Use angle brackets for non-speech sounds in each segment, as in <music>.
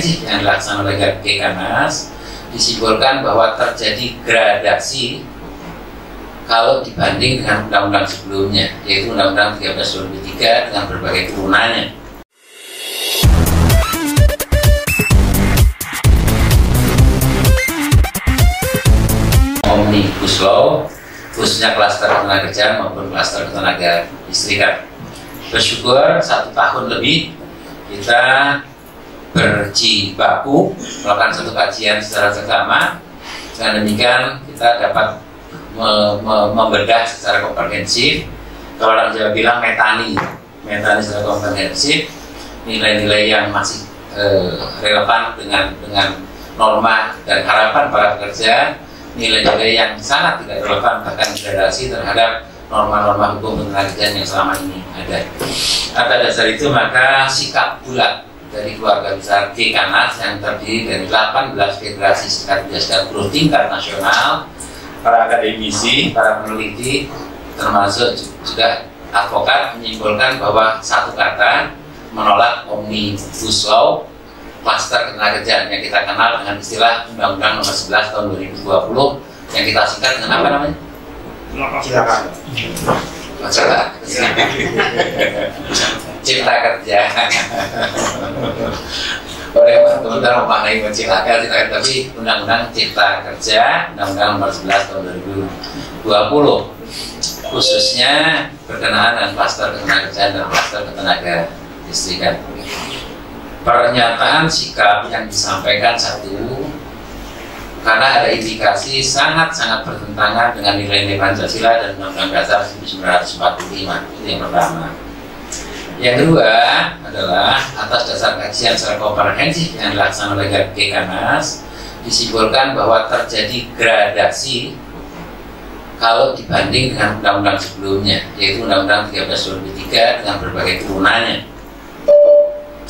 yang dilaksanakan oleh Gekanas disimpulkan bahwa terjadi gradasi kalau dibanding dengan undang-undang sebelumnya yaitu Undang-Undang 13 2003 dengan berbagai turunannya. Omnibus Law khususnya klaster tenaga kerja maupun klaster tenaga listrikan. Bersyukur satu tahun lebih kita berjibaku melakukan satu kajian secara seksama dengan demikian kita dapat me me membedah secara komprehensif kalau orang Jawa bilang metani metani secara komprehensif nilai-nilai yang masih eh, relevan dengan dengan norma dan harapan para pekerja nilai-nilai yang sangat tidak relevan bahkan degradasi terhadap norma-norma hukum kerjaan yang selama ini ada. Atas dasar itu maka sikap bulat dari keluarga besar Gekanas yang terdiri dari 18 federasi serikat kerja serikat buruh tingkat nasional, para akademisi, para peneliti, termasuk juga advokat menyimpulkan bahwa satu kata menolak omnibus law klaster ketenaga kerjaan yang kita kenal dengan istilah Undang-Undang Nomor 11 Tahun 2020 yang kita singkat dengan apa namanya? Silakan. Masalah <laughs> cipta kerja. Boleh teman-teman memaknai menciptakan silakan tapi Undang-Undang Cipta Kerja Undang-Undang Nomor 11 Tahun 2020 khususnya berkenaan dengan klaster ketenaga kerjaan dan klaster ketenaga listrikan. Pernyataan sikap yang disampaikan satu karena ada indikasi sangat-sangat bertentangan dengan nilai-nilai Pancasila dan Undang-Undang Dasar 1945 itu yang pertama. Yang kedua adalah atas dasar kajian secara komprehensif yang dilaksanakan oleh Gekanas disimpulkan bahwa terjadi gradasi kalau dibanding dengan undang-undang sebelumnya yaitu Undang-Undang 13 2003 dengan berbagai turunannya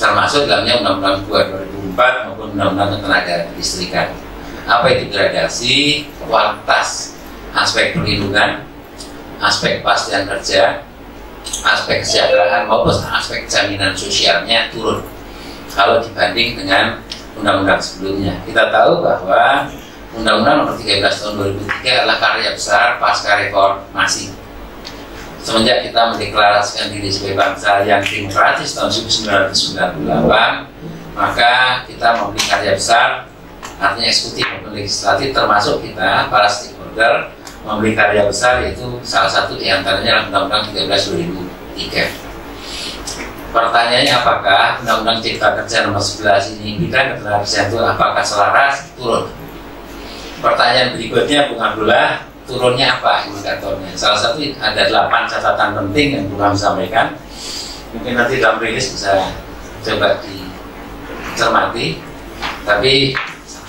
termasuk dalamnya Undang-Undang 2 2004 maupun Undang-Undang Tenaga Listrikan. Apa itu gradasi? Kualitas aspek perlindungan aspek kepastian kerja aspek kesejahteraan maupun aspek jaminan sosialnya turun kalau dibanding dengan undang-undang sebelumnya. Kita tahu bahwa Undang-Undang Nomor 13 Tahun 2003 adalah karya besar pasca reformasi. Semenjak kita mendeklarasikan diri sebagai bangsa yang demokratis tahun 1998, maka kita membeli karya besar, artinya eksekutif maupun legislatif, termasuk kita para stakeholder membeli karya besar yaitu salah satu di antaranya adalah Undang-Undang 13 2003. Pertanyaannya apakah Undang-Undang Cipta Kerja nomor 11 ini bidang ketenaga kerjaan itu apakah selaras turun? Pertanyaan berikutnya Bung Abdullah turunnya apa indikatornya? Salah satu ada 8 catatan penting yang Bung sampaikan. Mungkin nanti dalam rilis bisa coba dicermati. Tapi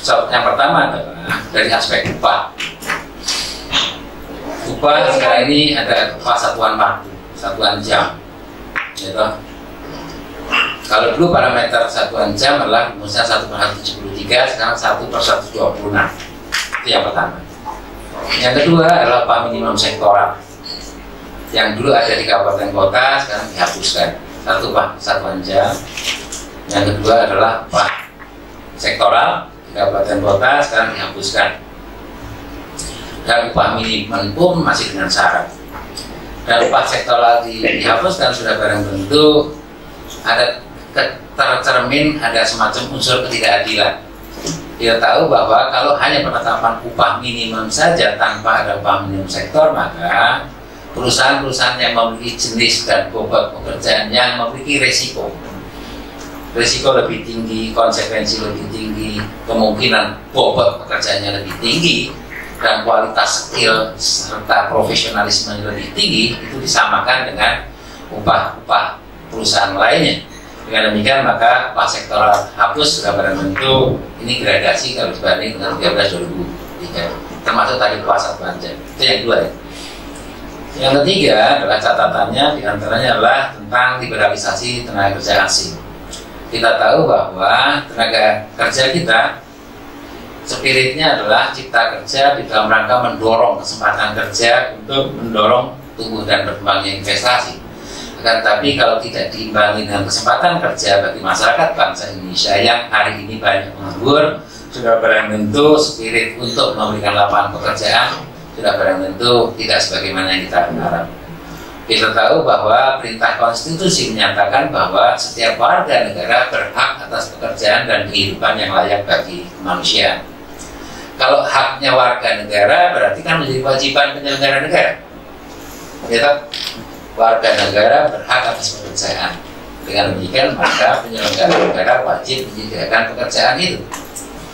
yang pertama adalah dari aspek upah upah sekarang ini ada upah satuan waktu, satuan jam. Gitu. Kalau dulu parameter satuan jam adalah misalnya satu per tiga, sekarang satu per enam. Itu yang pertama. Yang kedua adalah upah minimum sektoral. Yang dulu ada di kabupaten kota, sekarang dihapuskan. Satu upah satuan jam. Yang kedua adalah upah sektoral di kabupaten kota, sekarang dihapuskan dan upah minimum pun masih dengan syarat dan upah sektoral di, dihapuskan sudah barang tentu ada tercermin ada semacam unsur ketidakadilan. Kita tahu bahwa kalau hanya penetapan upah minimum saja tanpa ada upah minimum sektor maka perusahaan-perusahaan yang memiliki jenis dan bobot pekerjaan yang memiliki resiko resiko lebih tinggi, konsekuensi lebih tinggi, kemungkinan bobot pekerjaannya lebih tinggi dan kualitas skill serta profesionalisme yang lebih tinggi itu disamakan dengan upah-upah perusahaan lainnya. Dengan demikian maka upah sektoral hapus sudah barang tentu ini gradasi kalau dibanding dengan 13 2003 termasuk tadi satuan jam. Itu yang kedua ya. Yang ketiga adalah catatannya di antaranya adalah tentang liberalisasi tenaga kerja asing. Kita tahu bahwa tenaga kerja kita spiritnya adalah cipta kerja di dalam rangka mendorong kesempatan kerja untuk mendorong tumbuh dan berkembangnya investasi. Kan tapi kalau tidak diimbangi dengan kesempatan kerja bagi masyarakat bangsa Indonesia yang hari ini banyak menganggur, sudah barang tentu spirit untuk memberikan lapangan pekerjaan sudah barang tentu tidak sebagaimana yang kita harap. Kita tahu bahwa perintah konstitusi menyatakan bahwa setiap warga negara berhak atas pekerjaan dan kehidupan yang layak bagi manusia. Kalau haknya warga negara berarti kan menjadi kewajiban penyelenggara negara. Ya, warga negara berhak atas pekerjaan. Dengan demikian maka penyelenggara negara wajib menyediakan pekerjaan itu.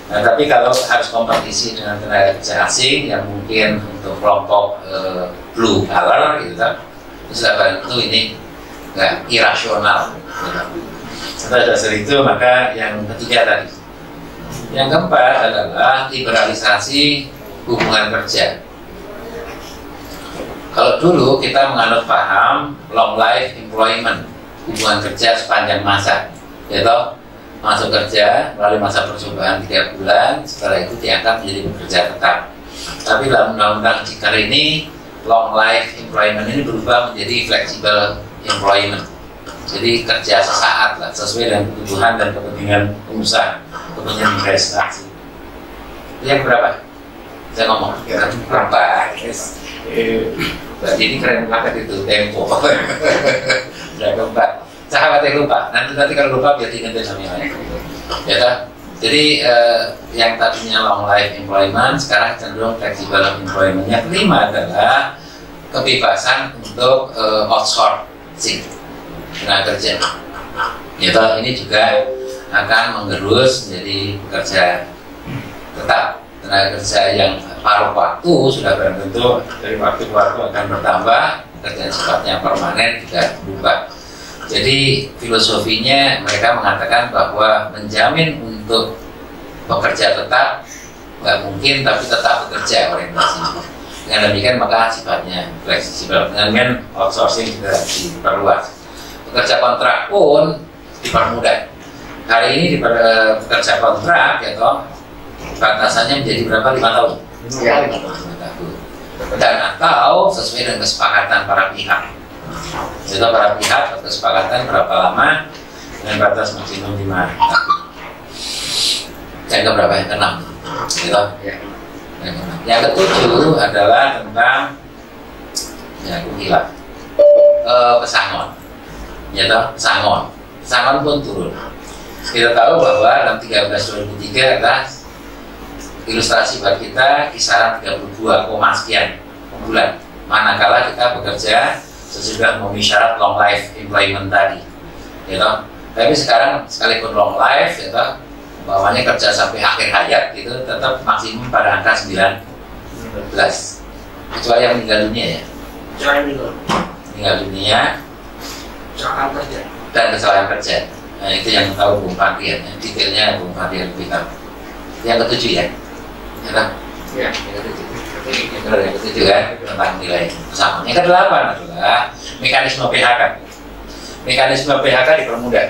Nah, tapi kalau harus kompetisi dengan tenaga kerja asing yang mungkin untuk kelompok uh, blue collar gitu kan, sudah itu ini nggak irasional. Gitu. Setelah dasar itu maka yang ketiga tadi, yang keempat adalah liberalisasi hubungan kerja. Kalau dulu kita menganut paham long life employment, hubungan kerja sepanjang masa, ya toh? Masuk kerja melalui masa percobaan tiga bulan setelah itu diangkat menjadi pekerja tetap. Tapi dalam undang-undang Cikar ini long life employment ini berubah menjadi flexible employment jadi kerja sesaat lah sesuai dengan kebutuhan dan kepentingan pengusaha kepentingan investasi yang berapa saya ngomong ya, berapa yes. berarti ini keren banget itu tempo <laughs> keempat saya khawatir lupa. Nanti nanti kalau lupa biar diingetin sama yang lain. Ya kan? Jadi eh, yang tadinya long life employment sekarang cenderung flexible employment. Yang kelima adalah kebebasan untuk eh, outsourcing tenaga kerja. Ya toh, ini juga akan menggerus menjadi pekerja tetap tenaga kerja yang paruh waktu sudah barang tentu dari waktu ke waktu akan bertambah pekerjaan sifatnya permanen juga berubah jadi filosofinya mereka mengatakan bahwa menjamin untuk pekerja tetap nggak mungkin tapi tetap bekerja orientasinya. Dengan demikian maka sifatnya fleksibel. Dengan outsourcing juga diperluas. Pekerja kontrak pun dipermudah. Hari ini di pekerja kontrak ya toh batasannya menjadi berapa lima tahun? Ya, lima tahun. Dan atau sesuai dengan kesepakatan para pihak jadi para pihak kesepakatan berapa lama dengan batas maksimum 5 tahun. Yang ke berapa? Yang keenam. Gitu? Ya. Yang, yang ketujuh adalah tentang ya aku hilang e, pesangon. Ya toh, pesangon. Pesangon pun turun. Kita tahu bahwa dalam 13 2003 adalah ilustrasi buat kita kisaran 32, sekian bulan. Manakala kita bekerja sesudah memenuhi syarat long life employment tadi gitu tapi sekarang sekalipun long life gitu bawahnya kerja sampai akhir hayat gitu tetap maksimum pada angka 19 kecuali yang meninggal dunia ya meninggal dunia kecelakaan kerja dan kecelakaan kerja nah itu yang tahu Bung Fadil ya. detailnya Bung Fadil lebih tahu yang ketujuh ya ya, ya. yang ketujuh yang ketujuh kan tentang nilai sama. Yang kedelapan adalah mekanisme PHK. Mekanisme PHK dipermudah.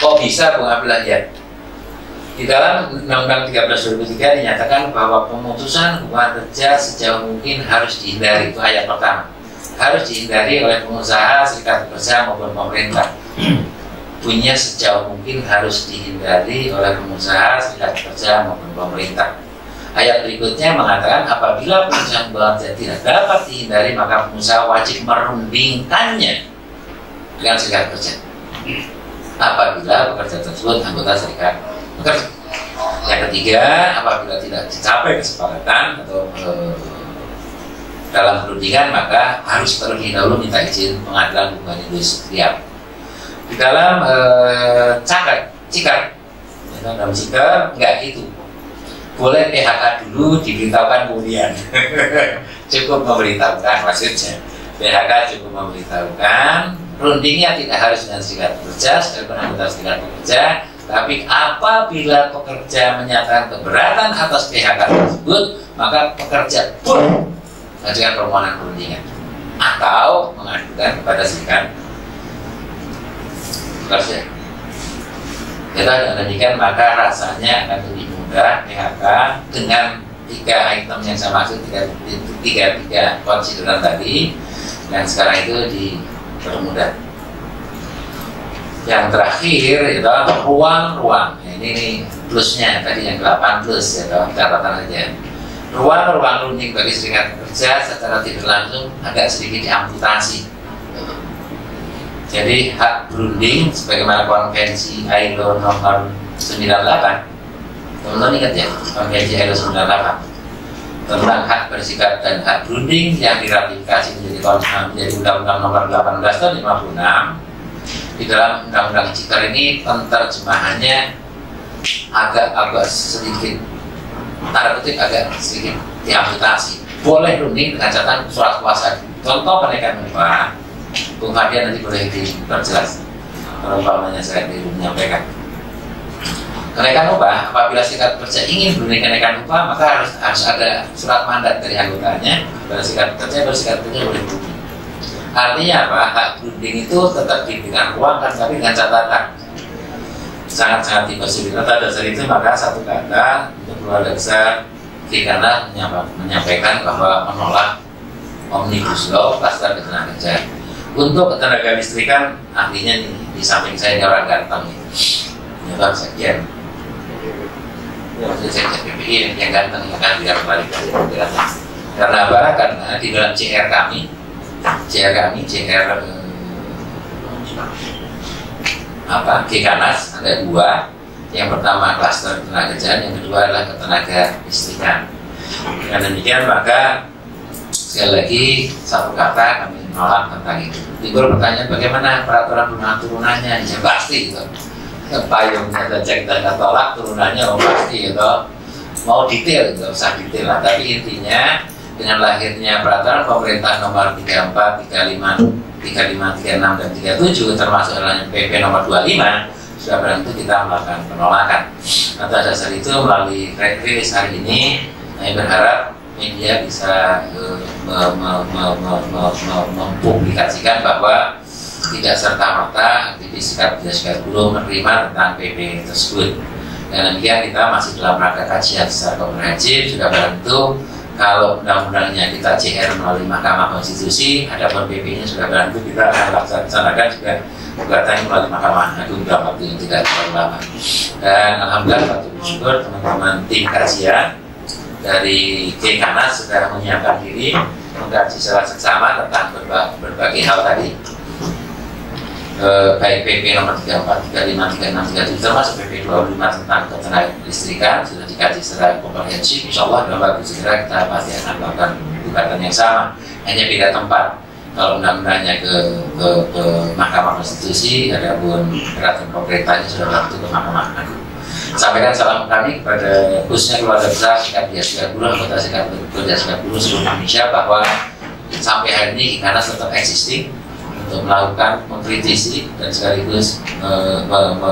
Kok bisa pengambilan ya? Di dalam Undang-Undang 13 2003 dinyatakan bahwa pemutusan hubungan kerja sejauh mungkin harus dihindari. Itu ayat pertama. Harus dihindari oleh pengusaha, serikat pekerja maupun pemerintah. Punya sejauh mungkin harus dihindari oleh pengusaha, serikat pekerja maupun pemerintah Ayat berikutnya mengatakan apabila perusahaan belanja tidak dapat dihindari maka pengusaha wajib merundingkannya dengan serikat kerja. Apabila pekerja tersebut anggota serikat pekerja. Yang ketiga, apabila tidak dicapai kesepakatan atau e, dalam perundingan maka harus terlebih dahulu minta izin pengadilan hubungan industrial. Di dalam e, cakar, cikar, dalam cikar enggak itu boleh PHK dulu diberitahukan kemudian. <laughs> Cukup memberitahukan maksudnya. PHK cukup memberitahukan rundingnya tidak harus dengan serikat pekerja sekalipun anggota serikat pekerja tapi apabila pekerja menyatakan keberatan atas PHK tersebut maka pekerja pun mengajukan permohonan perundingan atau mengajukan kepada serikat pekerja kita demikian maka rasanya akan lebih mudah PHK dengan tiga item yang saya maksud tiga tiga tiga konsideran tadi dan sekarang itu di permudah yang terakhir itu ruang-ruang. Ini nih plusnya. Tadi yang 8 plus ya catatan aja ruang-ruang runding bagi serikat kerja secara tidak langsung agak sedikit diamputasi. Jadi hak berunding sebagaimana konvensi ILO nomor 98 teman-teman ingat ya konvensi ILO 98 tentang hak bersikap dan hak berunding yang diratifikasi menjadi menjadi undang-undang nomor 18 tahun 56 di dalam undang-undang cipta ini penerjemahannya agak-agak sedikit tanda kutip agak sedikit diamputasi. Boleh runding dengan catatan surat kuasa. Contoh kenaikan upah Bung Fabian nanti boleh diperjelas. Kalau umpamanya saya menyampaikan. Kenaikan upah apabila serikat kerja ingin berunding kenaikan upah maka harus harus ada surat mandat dari anggotanya. Pada serikat kerja bersikat kerja boleh berunding Artinya apa? Hak berunding itu tetap diberikan ruang kan tapi dengan catatan sangat-sangat dipersulit. Atas dasar itu maka satu kata untuk keluarga besar karena menyampaikan bahwa menolak omnibus law pasca ketenaga kerja. Untuk ketenaga listrikan artinya nih, di samping saya ini orang ganteng nih. Ya Pak Sekjen. Maksudnya Sekjen PPI yang ganteng yang kan biar balik Karena apa? Karena di dalam CR kami CR kami CR eh, apa? Gekanas ada dua. Yang pertama klaster tenaga kerjaan yang kedua adalah ketenaga listrikan. Dan demikian maka sekali lagi satu kata kami menolak tentang itu. Timbul pertanyaan bagaimana peraturan turunan turunannya? Ya pasti gitu. Payungnya dan cek dan tolak turunannya oh pasti gitu. Mau detail gitu usah detail lah. Tapi intinya dengan lahirnya peraturan pemerintah nomor 34, 35, 35, 36 dan 37 termasuk dalam PP nomor 25 sudah berarti kita melakukan penolakan. Atas dasar itu melalui rilis hari ini kami berharap media bisa uh, mempublikasikan bahwa tidak serta merta aktivis sikap sikap buruh menerima tentang PP tersebut. Dan demikian kita masih dalam rangka kajian secara komprehensif juga bantu kalau undang-undangnya kita CR melalui Mahkamah Konstitusi, ada pun PP-nya sudah bantu kita akan laksanakan juga gugatan melalui Mahkamah Agung dalam waktu yang tidak terlalu lama. Dan alhamdulillah patut bersyukur teman-teman tim kajian dari Kekanas sudah menyiapkan diri mengkaji secara seksama tentang berbagai, berbagai hal tadi eh, baik PP nomor 34, 35, 36, 37 termasuk PP 25 tentang ketenaga listrikan sudah dikaji secara komprehensif insya Allah dalam waktu segera kita pasti akan melakukan gugatan yang sama. Hanya beda tempat. Kalau undang-undangnya ke, ke, ke Mahkamah Konstitusi adapun peraturan pemerintahnya sudah waktu ke Mahkamah Agung. Sampaikan salam kami kepada khususnya keluarga besar sikap dia sikap buruh anggota sikap kerja sikap buruh seluruh Indonesia bahwa sampai hari ini karena tetap existing untuk melakukan mengkritisi dan sekaligus uh,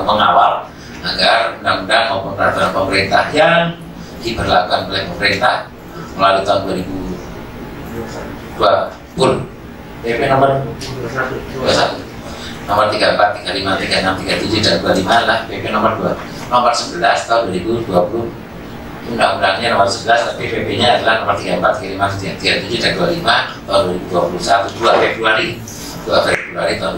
mengawal agar undang-undang maupun peraturan pemerintah yang diberlakukan oleh pemerintah melalui tahun 2020 PP nomor 21 nomor 34, 35, 36, 37 dan 25 lah PP nomor 2 nomor 11 tahun 2020 undang-undangnya nomor 11 tapi PP-nya adalah nomor 34, 35, 37 dan 25 tahun 2021 2 Februari. 2 Februari tahun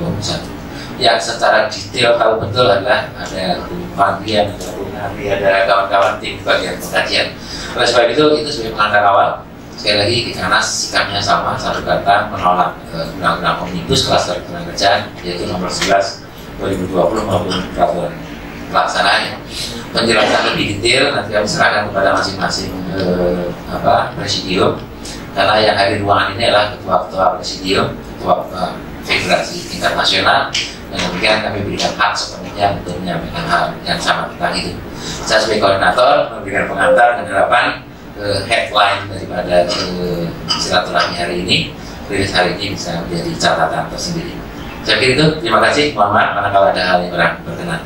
2021 yang secara detail tahu betul adalah ada Fadlian, ada Runari, ada kawan-kawan tim bagian pengkajian. Oleh sebab itu, itu sebagai pengantar awal. Sekali lagi, karena sikapnya sama, satu kata menolak uh, undang-undang omnibus kluster kerjaan yaitu nomor 11 2020 maupun peraturan pelaksanaan. Penjelasan lebih detail nanti kami serahkan kepada masing-masing uh, apa presidium karena yang hadir ruangan ini adalah ketua-ketua presidium ketua federasi tingkat nasional dan demikian kami berikan hak sepenuhnya untuk menyampaikan hal yang sama tentang itu. Saya sebagai koordinator memberikan pengantar penerapan uh, headline daripada uh, silaturahmi hari ini. Rilis hari ini bisa menjadi catatan tersendiri. Saya kira itu. Terima kasih. Mohon maaf manakala ada hal yang kurang berkenan.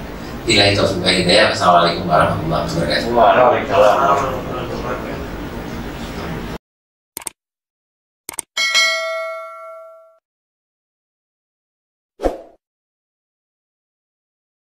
Bila itu sebagai hidayah. Assalamualaikum warahmatullahi wabarakatuh. Waalaikumsalam.